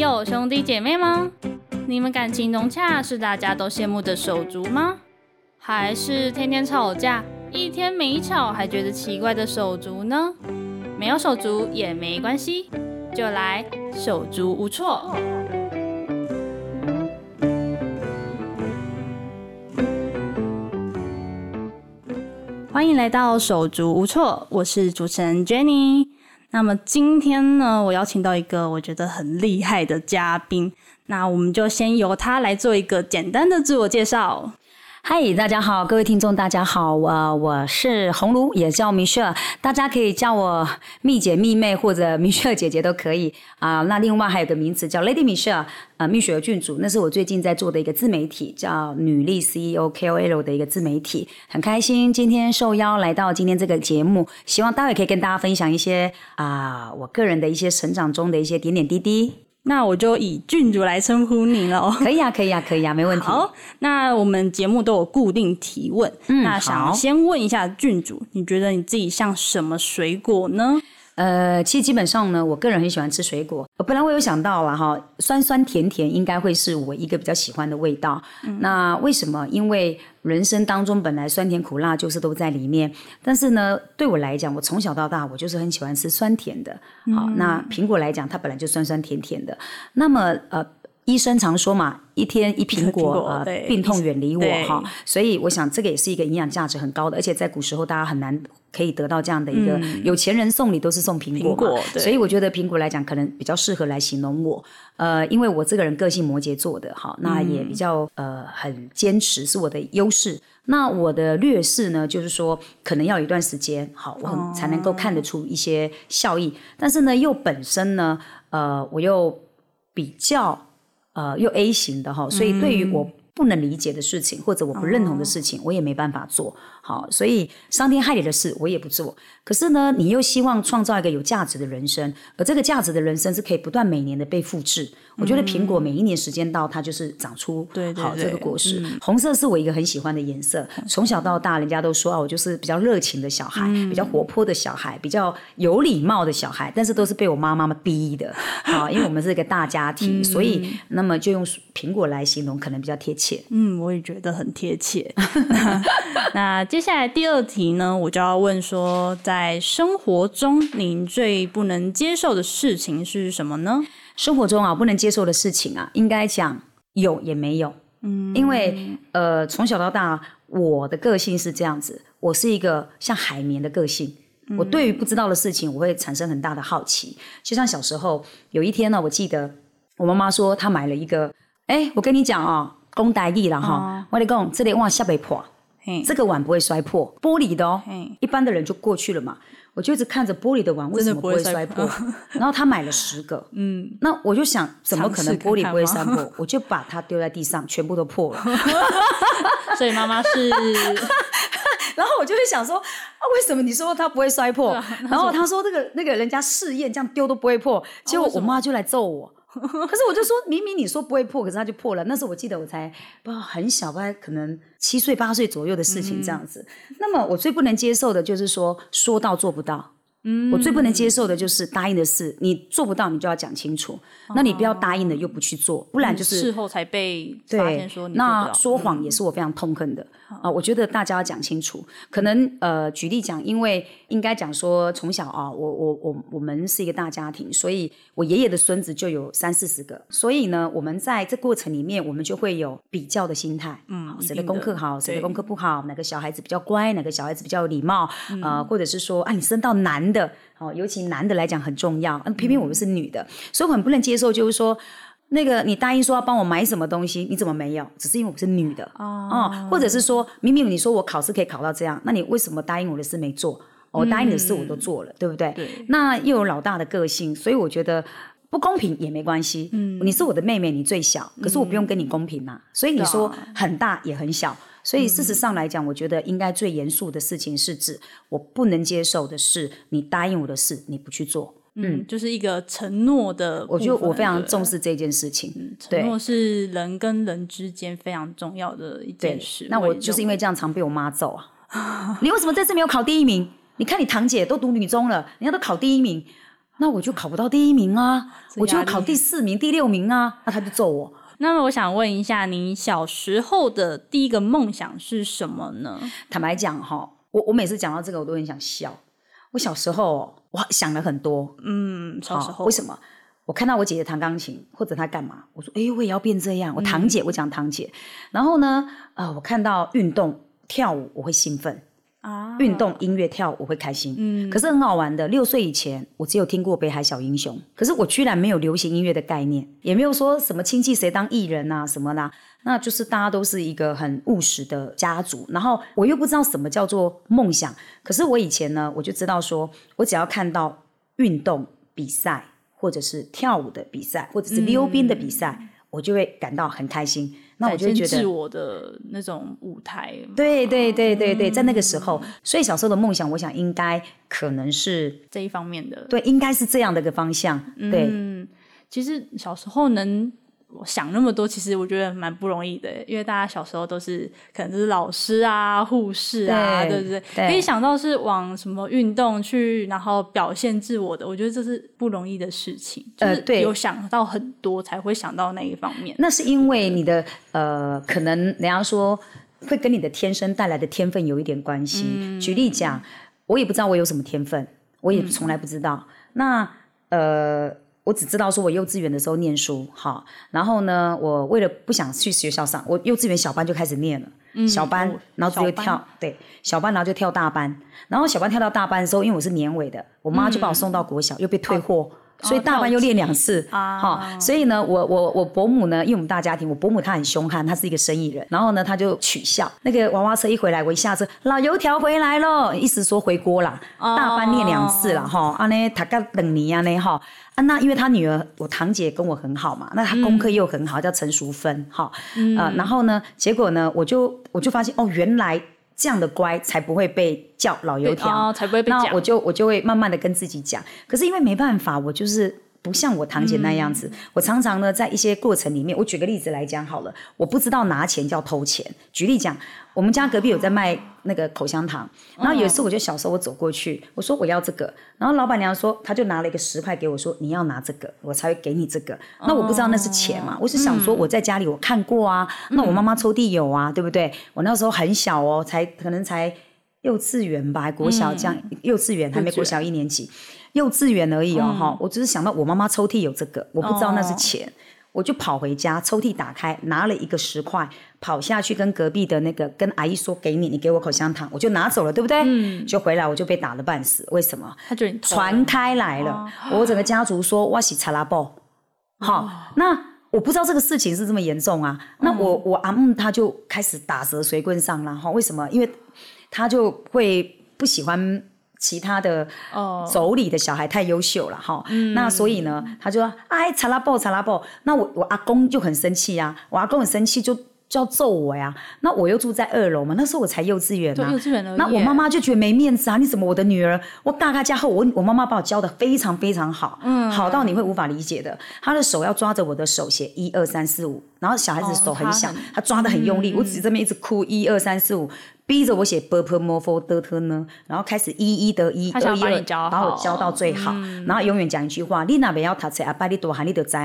有兄弟姐妹吗？你们感情融洽是大家都羡慕的手足吗？还是天天吵架，一天没吵还觉得奇怪的手足呢？没有手足也没关系，就来手足无措。欢迎来到手足无措，我是主持人 Jenny。那么今天呢，我邀请到一个我觉得很厉害的嘉宾，那我们就先由他来做一个简单的自我介绍。嗨，大家好，各位听众，大家好，呃，我是红炉，也叫 Michelle，大家可以叫我蜜姐、蜜妹或者 Michelle 姐姐都可以啊。那另外还有个名字叫 Lady Michelle，呃，蜜雪儿郡主，那是我最近在做的一个自媒体，叫女力 CEO KOL 的一个自媒体，很开心今天受邀来到今天这个节目，希望待会可以跟大家分享一些啊，我个人的一些成长中的一些点点滴滴。那我就以郡主来称呼你了。可以啊，可以啊，可以啊，没问题。好，那我们节目都有固定提问，嗯那想好先问一下郡主，你觉得你自己像什么水果呢？呃，其实基本上呢，我个人很喜欢吃水果。呃本来我有想到了哈，酸酸甜甜应该会是我一个比较喜欢的味道。那为什么？因为人生当中本来酸甜苦辣就是都在里面，但是呢，对我来讲，我从小到大我就是很喜欢吃酸甜的。好，那苹果来讲，它本来就酸酸甜甜的。那么呃。医生常说嘛，一天一苹苹果，呃，病痛远离我哈。所以我想这个也是一个营养价值很高的，而且在古时候大家很难可以得到这样的一个、有钱人送礼都是送苹果嘛，苹果所以我觉得苹果来讲可能比较适合来形容我。呃，因为我这个人个性摩羯座的哈，那也比较呃很坚持是我的优势。那我的劣势呢，就是说可能要有一段时间，好，我很才能够看得出一些效益。但是呢，又本身呢，呃，我又比较呃又 A 型的哈，所以对于我不能理解的事情或者我不认同的事情，我也没办法做好。所以伤天害理的事我也不做。可是呢，你又希望创造一个有价值的人生，而这个价值的人生是可以不断每年的被复制。我觉得苹果每一年时间到，它就是长出好这个果实。红色是我一个很喜欢的颜色，从小到大，人家都说啊，我就是比较热情的小孩，比较活泼的小孩，比较有礼貌的小孩，但是都是被我妈妈妈逼的。好，因为我们是一个大家庭，所以那么就用苹果来形容，可能比较贴切。嗯，我也觉得很贴切。那接下来第二题呢，我就要问说，在生活中您最不能接受的事情是什么呢？生活中啊不能接受的事情啊，应该讲有也没有。嗯，因为呃从小到大，我的个性是这样子，我是一个像海绵的个性。我对于不知道的事情，我会产生很大的好奇。就像小时候有一天呢，我记得我妈妈说她买了一个，哎，我跟你讲哦，公台意了哈，我跟你讲，这里碗下被破，这个碗不会摔破，玻璃的哦，一般的人就过去了嘛。我就一直看着玻璃的碗为什么不会摔破，然后他买了十个，嗯，那我就想怎么可能玻璃不会摔破？我就把它丢在地上，全部都破了。所以妈妈是然后我就会想说，啊，为什么你说它不会摔破？然后他说那个那个人家试验这样丢都不会破，结果我妈就来揍我。可是我就说，明明你说不会破，可是它就破了。那时候我记得我才不很小，大概可能七岁八岁左右的事情这样子。那么我最不能接受的就是说说到做不到。嗯，我最不能接受的就是答应的事，你做不到，你就要讲清楚。那你不要答应了又不去做，不然就是事后才被发现说，你那说谎也是我非常痛恨的啊、我觉得大家要讲清楚。可能呃，举例讲，因为应该讲说，从小啊，我我我我们是一个大家庭，所以我爷爷的孙子就有三四十个，所以呢，我们在这过程里面，我们就会有比较的心态。嗯，谁的功课好，谁的功课不好，哪个小孩子比较乖，哪个小孩子比较有礼貌，呃，或者是说啊，你生到男的，哦，尤其男的来讲很重要，嗯，偏偏我们是女的，所以我很不能接受，就是说。那个你答应说要帮我买什么东西，你怎么没有？只是因为我是女的哦或者是说明明你说我考试可以考到这样，那你为什么答应我的事没做？我、答应你的事我都做了，对不对？对那又有老大的个性，所以我觉得不公平也没关系。嗯，你是我的妹妹，你最小，可是我不用跟你公平嘛、所以你说很大也很小。所以事实上来讲，我觉得应该最严肃的事情是指我不能接受的是你答应我的事你不去做。嗯，就是一个承诺的。我觉得我非常重视这件事情。承对诺是人跟人之间非常重要的一件事。，那我就是因为这样常被我妈揍啊。你为什么这次没有考第一名？你看你堂姐都读女中了，人家都考第一名，那我就考不到第一名啊，我就考第四名、第六名啊，那他就揍我。那么我想问一下，你小时候的第一个梦想是什么呢？坦白讲哈，我我每次讲到这个，我都很想笑。我小时候我想了很多，嗯，小时候、哦为什么？我看到我姐姐弹钢琴，或者她干嘛，我说：“哎、我也要变这样。”我堂姐，我讲堂姐。然后呢，呃，我看到运动跳舞，我会兴奋。啊，运动、音乐、跳舞我会开心。嗯，可是很好玩的，六岁以前我只有听过《北海小英雄》，可是我居然没有流行音乐的概念，也没有说什么亲戚谁当艺人啊什么啦，那就是大家都是一个很务实的家族，然后我又不知道什么叫做梦想，可是我以前呢，我就知道说，我只要看到运动比赛，或者是跳舞的比赛，或者是溜冰的比赛，我就会感到很开心。那我就觉得展现自我的那种舞台。对对对对对，在那个时候，所以小时候的梦想，我想应该可能是这一方面的。对，应该是这样的一个方向。对，嗯，其实小时候能想那么多，其实我觉得蛮不容易的，因为大家小时候都是可能就是老师啊、护士啊，对对不对？对可以想到是往什么运动去，然后表现自我的，我觉得这是不容易的事情。就是呃对有想到很多才会想到那一方面。那是因为你的呃，可能人家说会跟你的天生带来的天分有一点关系。举例讲，我也不知道我有什么天分，我也从来不知道。那呃。我只知道说，我幼稚园的时候念书，哈，然后呢，我为了不想去学校上，我幼稚园小班就开始念了，小班哦，然后就小班。跳，对，小班，然后就跳大班，然后小班跳到大班的时候，因为我是年尾的，我妈就把我送到国小，又被退货，所以大班又练两次啊哈、所以呢，我我我伯母呢，因为我们大家庭，我伯母她很凶悍，她是一个生意人，然后呢，她就取笑那个娃娃车一回来，我一下车，老油条回来了，意思说回锅啦，大班练两次啦，哈，啊呢，他个等你啊呢哈。啊，那因为他女儿，我堂姐跟我很好嘛，那她功课又很好，叫陈淑芬，哈，呃，然后呢，结果呢，我就我就发现哦，原来这样的乖才不会被叫老油条，哦，才不会被讲。那我就我就会慢慢的跟自己讲，可是因为没办法，我就是不像我堂姐那样子，我常常呢在一些过程里面，我举个例子来讲好了，我不知道拿钱叫偷钱。举例讲，我们家隔壁有在卖那个口香糖，然后有一次我就小时候我走过去，我说我要这个，然后老板娘说，她就拿了一个十块给我说，你要拿这个，我才会给你这个。那我不知道那是钱嘛，我是想说我在家里我看过啊，那我妈妈抽屉有啊，对不对？我那时候很小哦，才可能才。幼稚园吧，还国小这样，幼稚园还没国小一年级，幼稚园而已哦哈、我只是想到我妈妈抽屉有这个，我不知道那是钱，我就跑回家，抽屉打开，拿了一个十块，跑下去跟隔壁的那个跟阿姨说给你，你给我口香糖，我就拿走了，对不对？嗯，就回来我就被打了半死，为什么？他觉得你偷传开来了，我整个家族说哇西查拉布，好，那我不知道这个事情是这么严重啊。那我我阿木他就开始打蛇随棍上了哈，为什么？因为他就会不喜欢。其他的哦。妯娌的小孩太优秀了哈，那所以呢，他就说哎查拉布查拉布，那我我阿公就很生气啊，我阿公很生气就就要揍我呀，那我又住在二楼嘛，那时候我才幼稚园呐啊，幼稚园那我妈妈就觉得没面子啊！你怎么我的女儿？我大概家后，我我妈妈把我教的非常非常好，嗯，好到你会无法理解的。她的手要抓着我的手写一二三四五，然后小孩子手很小，哦她抓的很用力，我只这边一直哭一二三四五，逼着我写 b p m f d t 呢，然后开始一一得一，二一二，把我教到最好，然后永远讲一句话：你那边要读册，阿爸你多喊你就知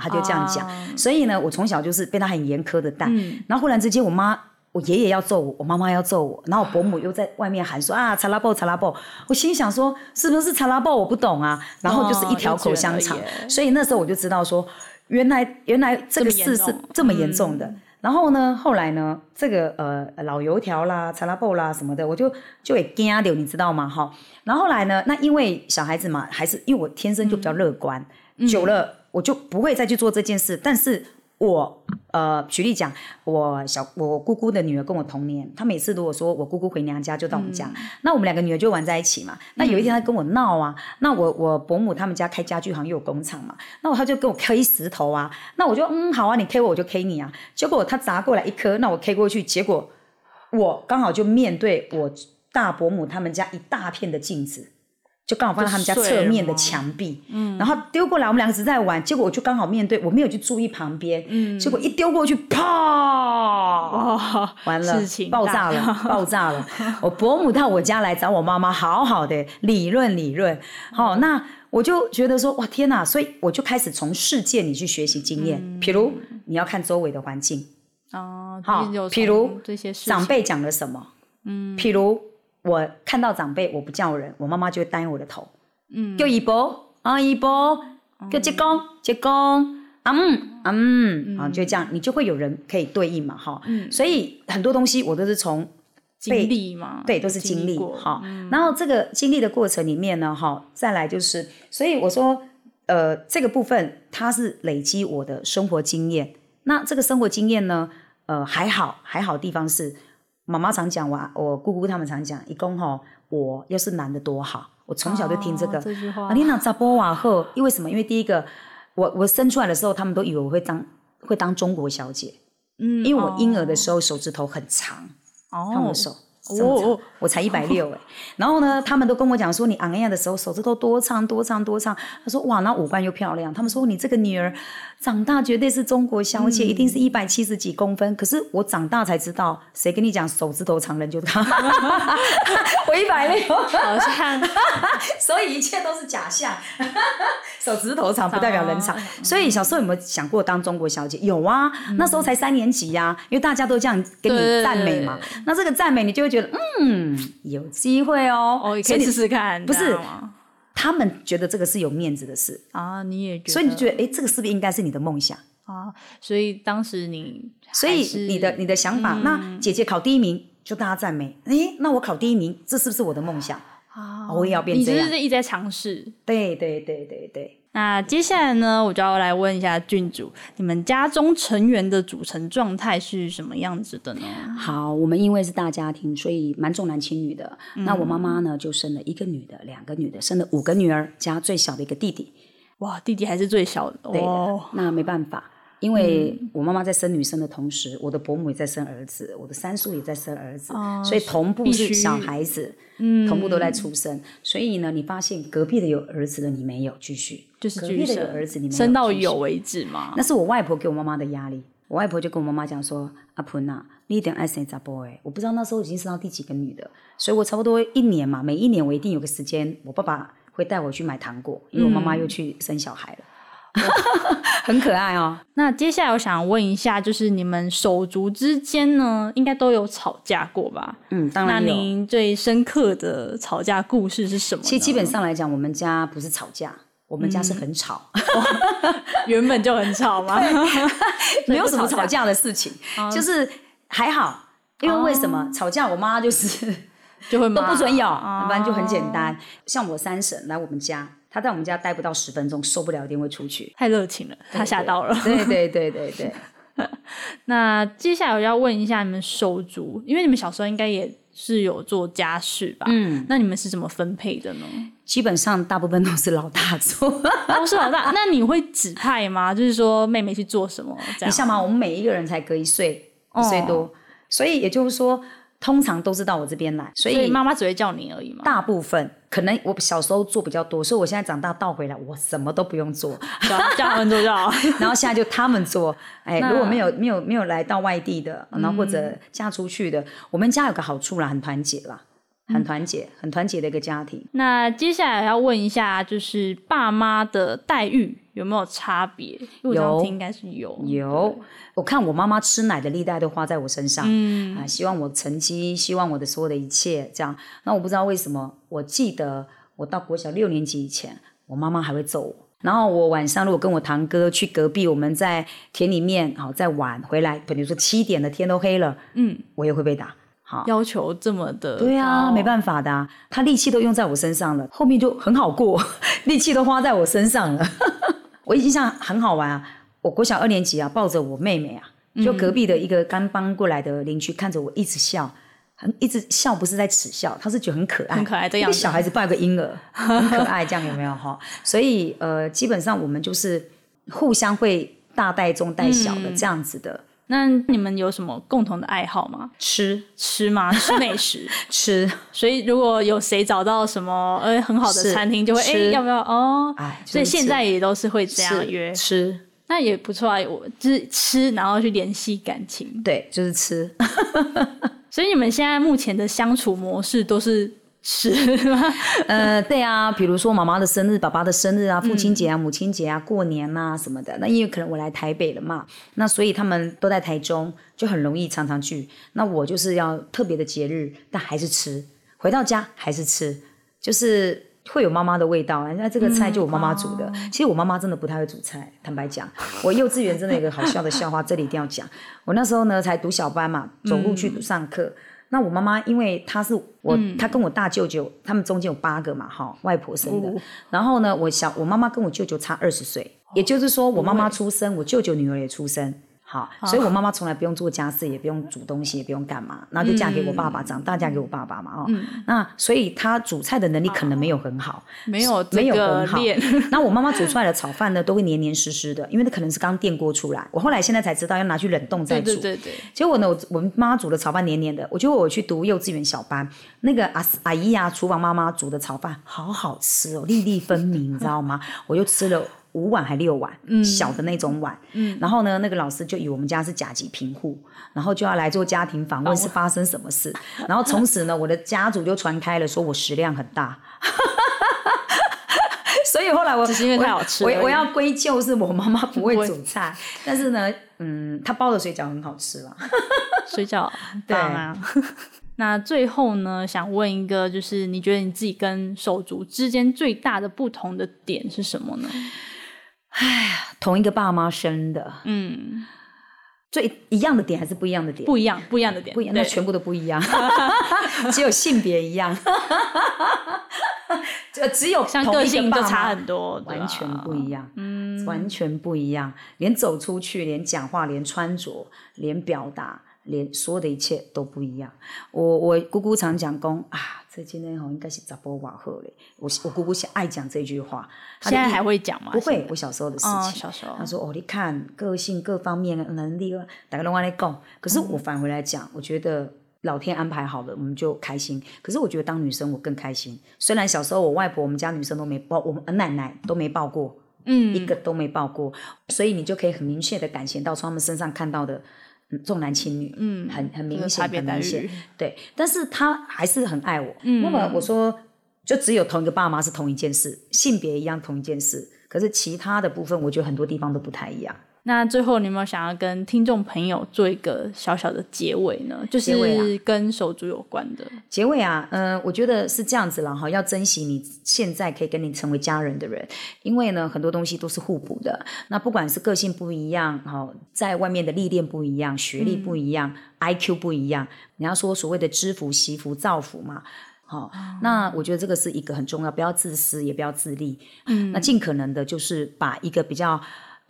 他就这样讲，所以呢，我从小就是被他很严苛的带，然后忽然之间，我妈。我爷爷要揍我，我妈妈要揍我，然后我伯母又在外面喊说啊，查拉布查拉布，我心想说是不是查拉布我不懂啊，然后就是一条口香肠，幼稚园而已所以那时候我就知道说，原来原来这个事是重这么严重的。然后呢，后来呢，这个呃老油条啦、查拉布啦什么的，我就就会惊掉，你知道吗？哈。然后后来呢，那因为小孩子嘛，还是因为我天生就比较乐观，久了我就不会再去做这件事。但是我呃，举例讲，我小我姑姑的女儿跟我同年，她每次如果说我姑姑回娘家就到我们家，那我们两个女儿就玩在一起嘛。那有一天她跟我闹啊，那我我伯母他们家开家具行又有工厂嘛，那我她就跟我 K 石头啊，那我就嗯好啊，你 K 我我就 K 你啊。结果她砸过来一颗，那我 K 过去，结果我刚好就面对我大伯母他们家一大片的镜子。就刚好放在他们家侧面的墙壁，嗯，然后丢过来，我们两个只在玩，结果我就刚好面对，我没有去注意旁边，嗯，结果一丢过去，啪，完了，爆炸了，爆炸了。我伯母到我家来找我妈妈，好好的理论理论，好，那我就觉得说，哇，天哪！所以我就开始从事件里去学习经验，譬如你要看周围的环境，哦，好，譬如这些长辈讲了什么，嗯，譬如。我看到长辈，我不叫人，我妈妈就会单我的头，嗯，叫姨伯啊，姨伯，叫结公，结公，嗯。嗯，啊，就这样，你就会有人可以对应嘛，哈，所以很多东西我都是从经历嘛，对，都是经历，哈，然后这个经历的过程里面呢，哈，再来就是，所以我说，呃，这个部分它是累积我的生活经验，那这个生活经验呢，呃，还好，还好地方是。妈妈常讲，我我姑姑他们常讲，一共吼，我要是男的多好，我从小就听这个。这句话。啊，你那扎波瓦赫，因为什么？因为第一个，我我生出来的时候，他们都以为我会当会当中国小姐。嗯。因为我婴儿的时候手指头很长，他们的手。哦，我才一百六哎，然后呢，他们都跟我讲说，你昂呀的时候手指头多长多长多长。他说哇，那五官又漂亮。他们说你这个女儿长大绝对是中国小姐，一定是一百七十几公分。可是我长大才知道，谁跟你讲手指头长人就他？我一百六，好像，所以一切都是假象。手指头长不代表人长，所以小时候有没有想过当中国小姐？有啊，那时候才三年级呀，因为大家都这样给你赞美嘛。那这个赞美你就会觉得，嗯，有机会哦，可以试试看。不是，他们觉得这个是有面子的事啊，你也觉得，所以你就觉得，哎，这个是不是应该是你的梦想啊？所以当时你，所以你的你的想法，那姐姐考第一名就大家赞美，哎，那我考第一名，这是不是我的梦想？啊，我也要变这样。你是一直在尝试。对对对对对。那接下来呢，我就要来问一下郡主，你们家中成员的组成状态是什么样子的呢？好，我们因为是大家庭，所以蛮重男轻女的。那我妈妈呢，就生了一个女的，两个女的，生了五个女儿，加最小的一个弟弟。哇，弟弟还是最小的。对的。那没办法。因为我妈妈在生女生的同时，我的伯母也在生儿子，我的三叔也在生儿子，所以同步是小孩子，同步都在出生。所以呢，你发现隔壁的有儿子的，你没有继续，就是隔壁的有儿子，你没有生到有为止嘛。那是我外婆给我妈妈的压力。我外婆就跟我妈妈讲说：“阿婆呐，你一定爱生杂 boy。”我不知道那时候已经生到第几个女的，所以我差不多一年嘛，每一年我一定有个时间，我爸爸会带我去买糖果，因为我妈妈又去生小孩了。很可爱哦。那接下来我想问一下，就是你们手足之间呢，应该都有吵架过吧？嗯，当然那您最深刻的吵架故事是什么？其实基本上来讲，我们家不是吵架，我们家是很吵。原本就很吵嘛？没有什么吵架的事情，就是还好。因为为什么吵架？我妈就是就会都不准咬，不然就很简单。像我三婶来我们家。他在我们家待不到十分钟，受不了一定会出去。太热情了，他吓到了。对对对对对。那接下来我要问一下你们手足，因为你们小时候应该也是有做家事吧？嗯。那你们是怎么分配的呢？基本上大部分都是老大做，都 是老大。那你会指派吗？就是说妹妹去做什么？你像嘛，我们每一个人才隔一岁，一岁多，所以也就是说。通常都是到我这边来，所以妈妈只会叫你而已嘛。大部分可能我小时候做比较多，所以我现在长大倒回来，我什么都不用做，叫他们做就好。然后现在就他们做。哎，如果没有没有没有来到外地的，然后或者嫁出去的，我们家有个好处啦，很团结啦。很团结，很团结的一个家庭。那接下来要问一下，就是爸妈的待遇有没有差别？有，应该是有。有，我看我妈妈吃奶的历代都花在我身上，嗯啊，希望我成绩，希望我的所有的一切这样。那我不知道为什么，我记得我到国小六年级以前，我妈妈还会揍我。然后我晚上如果跟我堂哥去隔壁，我们在田里面好在玩，回来比如说七点的天都黑了，嗯，我也会被打。要求这么的，对啊，没办法的，他力气都用在我身上了，后面就很好过，力气都花在我身上了。我印象很好玩啊，我国小二年级啊，抱着我妹妹啊，就隔壁的一个刚搬过来的邻居，看着我一直笑，很一直笑，不是在耻笑，他是觉得很可爱，很可爱的样子。小孩子抱个婴儿，很可爱，这样有没有哈？所以呃，基本上我们就是互相会大带中带小的这样子的。那你们有什么共同的爱好吗？吃吃吗？吃美食。吃，所以如果有谁找到什么呃很好的餐厅，就会哎、吃要不要哦？哎，就是所以现在也都是会这样约，吃，那也不错啊。我就是吃，然后去联系感情。对，就是吃。所以你们现在目前的相处模式都是吃吗？呃，对啊，比如说妈妈的生日、爸爸的生日啊、父亲节啊、母亲节啊、过年啊什么的。那因为可能我来台北了嘛，那所以他们都在台中，就很容易常常聚。那我就是要特别的节日，但还是吃，回到家还是吃，就是会有妈妈的味道。那这个菜就我妈妈煮的。其实我妈妈真的不太会煮菜，坦白讲，我幼稚园真的有一个好笑的笑话，这里一定要讲。我那时候呢才读小班嘛，走路去上课。那我妈妈，因为她是我，她跟我大舅舅，他们中间有八个嘛，哈，外婆生的。然后呢，我小我妈妈跟我舅舅差二十岁，也就是说，我妈妈出生，我舅舅女儿也出生。好，所以我妈妈从来不用做家事，也不用煮东西，也不用干嘛，然后就嫁给我爸爸，长大嫁给我爸爸嘛，哦，那所以她煮菜的能力可能没有很好，没有没有很好练，那我妈妈煮出来的炒饭呢，都会黏黏湿湿的，因为那可能是刚电锅出来。我后来现在才知道要拿去冷冻再煮。对对对，结果呢，我我们妈煮的炒饭黏黏的，我觉得我去读幼稚园小班，那个阿阿姨呀，厨房妈妈煮的炒饭好好吃哦，粒粒分明，你知道吗？我就吃了。五碗还六碗，小的那种碗，嗯，然后呢，那个老师就以为我们家是甲级贫户，然后就要来做家庭访问，是发生什么事？然后从此呢，我的家族就传开了，说我食量很大，所以后来我只是因为太好吃我我要归咎是我妈妈不会煮菜，但是呢，嗯，她包的水饺很好吃了。水饺很棒啊。那最后呢，想问一个，就是你觉得你自己跟手足之间最大的不同的点是什么呢？同一个爸妈生的，嗯，最一样的点还是不一样的点？不一样，不一样的点，不一样，那全部都不一样，只有性别一样，就 只有像个性就差很多，完全不一样，嗯，完全不一样，连走出去，连讲话，连穿着，连表达，连所有的一切都不一样。我我姑姑常讲公啊，这今天吼应该是杂波瓦赫嘞。我我姑姑是爱讲这句话，现在还会讲吗？不会，我小时候的事哦，情。小时候他说：“哦，你看个性各方面的能力，大家都往来讲。可是我返回来讲，我觉得老天安排好了，我们就开心。可是我觉得当女生我更开心。虽然小时候我外婆我们家女生都没抱，我们奶奶都没抱过，嗯一个都没抱过，所以你就可以很明确的感觉到从他们身上看到的。”嗯重男轻女，嗯很很明显，很明显，对。但是他还是很爱我。嗯那么我说，就只有同一个爸妈是同一件事，性别一样同一件事，可是其他的部分，我觉得很多地方都不太一样。那最后，你有没有想要跟听众朋友做一个小小的结尾呢？就是跟手足有关的。结尾啊，嗯、我觉得是这样子了哈，要珍惜你现在可以跟你成为家人的人，因为呢，很多东西都是互补的。那不管是个性不一样，哈，在外面的历练不一样，学历不一样、i q 不一样，你要说所谓的知福、惜福、造福嘛。好、那我觉得这个是一个很重要，不要自私，也不要自利。嗯，那尽可能的就是把一个比较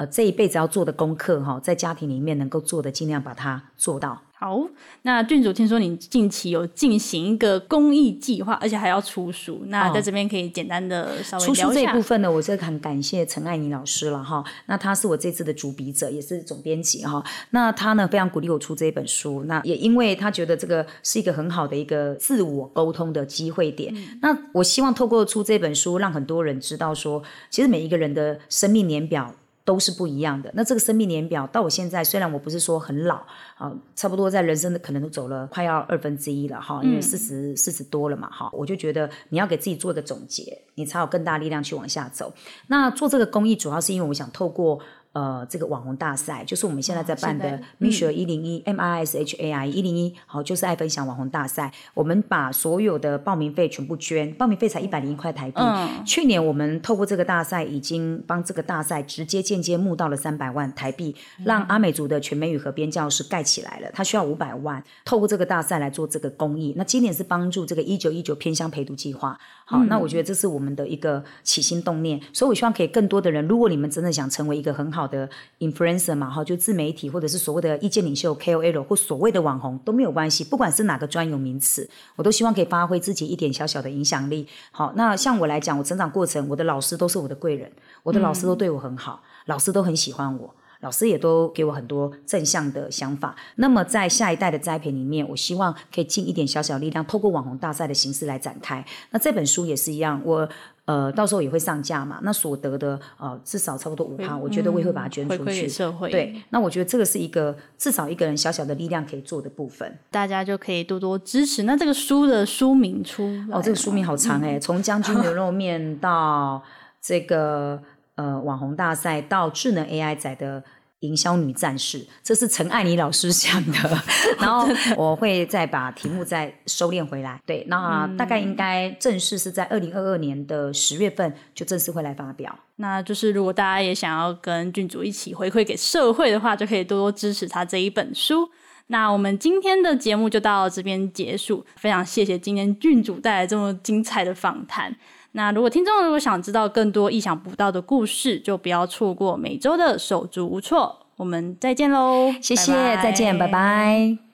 呃这一辈子要做的功课哈，在家庭里面能够做的，尽量把它做到。好，那郡主听说你近期有进行一个公益计划，而且还要出书，那在这边可以简单的稍微出书这聊一部分呢，我是很感谢陈爱妮老师了哈。那他是我这次的主笔者，也是总编辑哈。那他呢非常鼓励我出这一本书，那也因为他觉得这个是一个很好的一个自我沟通的机会点。那我希望透过出这本书，让很多人知道说，其实每一个人的生命年表。都是不一样的。那这个生命年表到我现在，虽然我不是说很老啊，差不多在人生的可能都走了快要二分之一了哈，因为四十四十多了嘛哈，我就觉得你要给自己做一个总结，你才有更大力量去往下走。那做这个公益，主要是因为我想透过。呃，这个网红大赛就是我们现在在办的 m i s h 一零一 M I S H A I 一零一，好，就是爱分享网红大赛。我们把所有的报名费全部捐，报名费才一百零一块台币。嗯去年我们透过这个大赛，已经帮这个大赛直接间接募到了三百万台币，让阿美族的全美语和编教室盖起来了。他需要五百万，透过这个大赛来做这个公益。那今年是帮助这个一九一九偏乡陪读计划。好，那我觉得这是我们的一个起心动念，所以我希望可以更多的人，如果你们真的想成为一个很好的 influencer 嘛，哈，就自媒体或者是所谓的意见领袖 KOL 或所谓的网红都没有关系，不管是哪个专有名词，我都希望可以发挥自己一点小小的影响力。好，那像我来讲，我成长过程，我的老师都是我的贵人，我的老师都对我很好，老师都很喜欢我。老师也都给我很多正向的想法。那么在下一代的栽培里面，我希望可以尽一点小小力量，透过网红大赛的形式来展开。那这本书也是一样，我。呃，到时候也会上架嘛。那所得的呃，至少差不多五趴，我觉得我也会把它捐出去。社会对，那我觉得这个是一个至少一个人小小的力量可以做的部分，大家就可以多多支持。那这个书的书名出哦，这个书名好长哎，从将军牛肉面到这个呃网红大赛到智能 AI 仔的。营销女战士，这是陈爱妮老师想的，然后我会再把题目再收敛回来。对，那大概应该正式是在二零二二年的十月份就正式会来发表。那就是如果大家也想要跟郡主一起回馈给社会的话，就可以多多支持他这一本书。那我们今天的节目就到这边结束，非常谢谢今天郡主带来这么精彩的访谈。那如果听众如果想知道更多意想不到的故事，就不要错过每周的手足无措。我们再见喽，谢谢，再见，拜拜。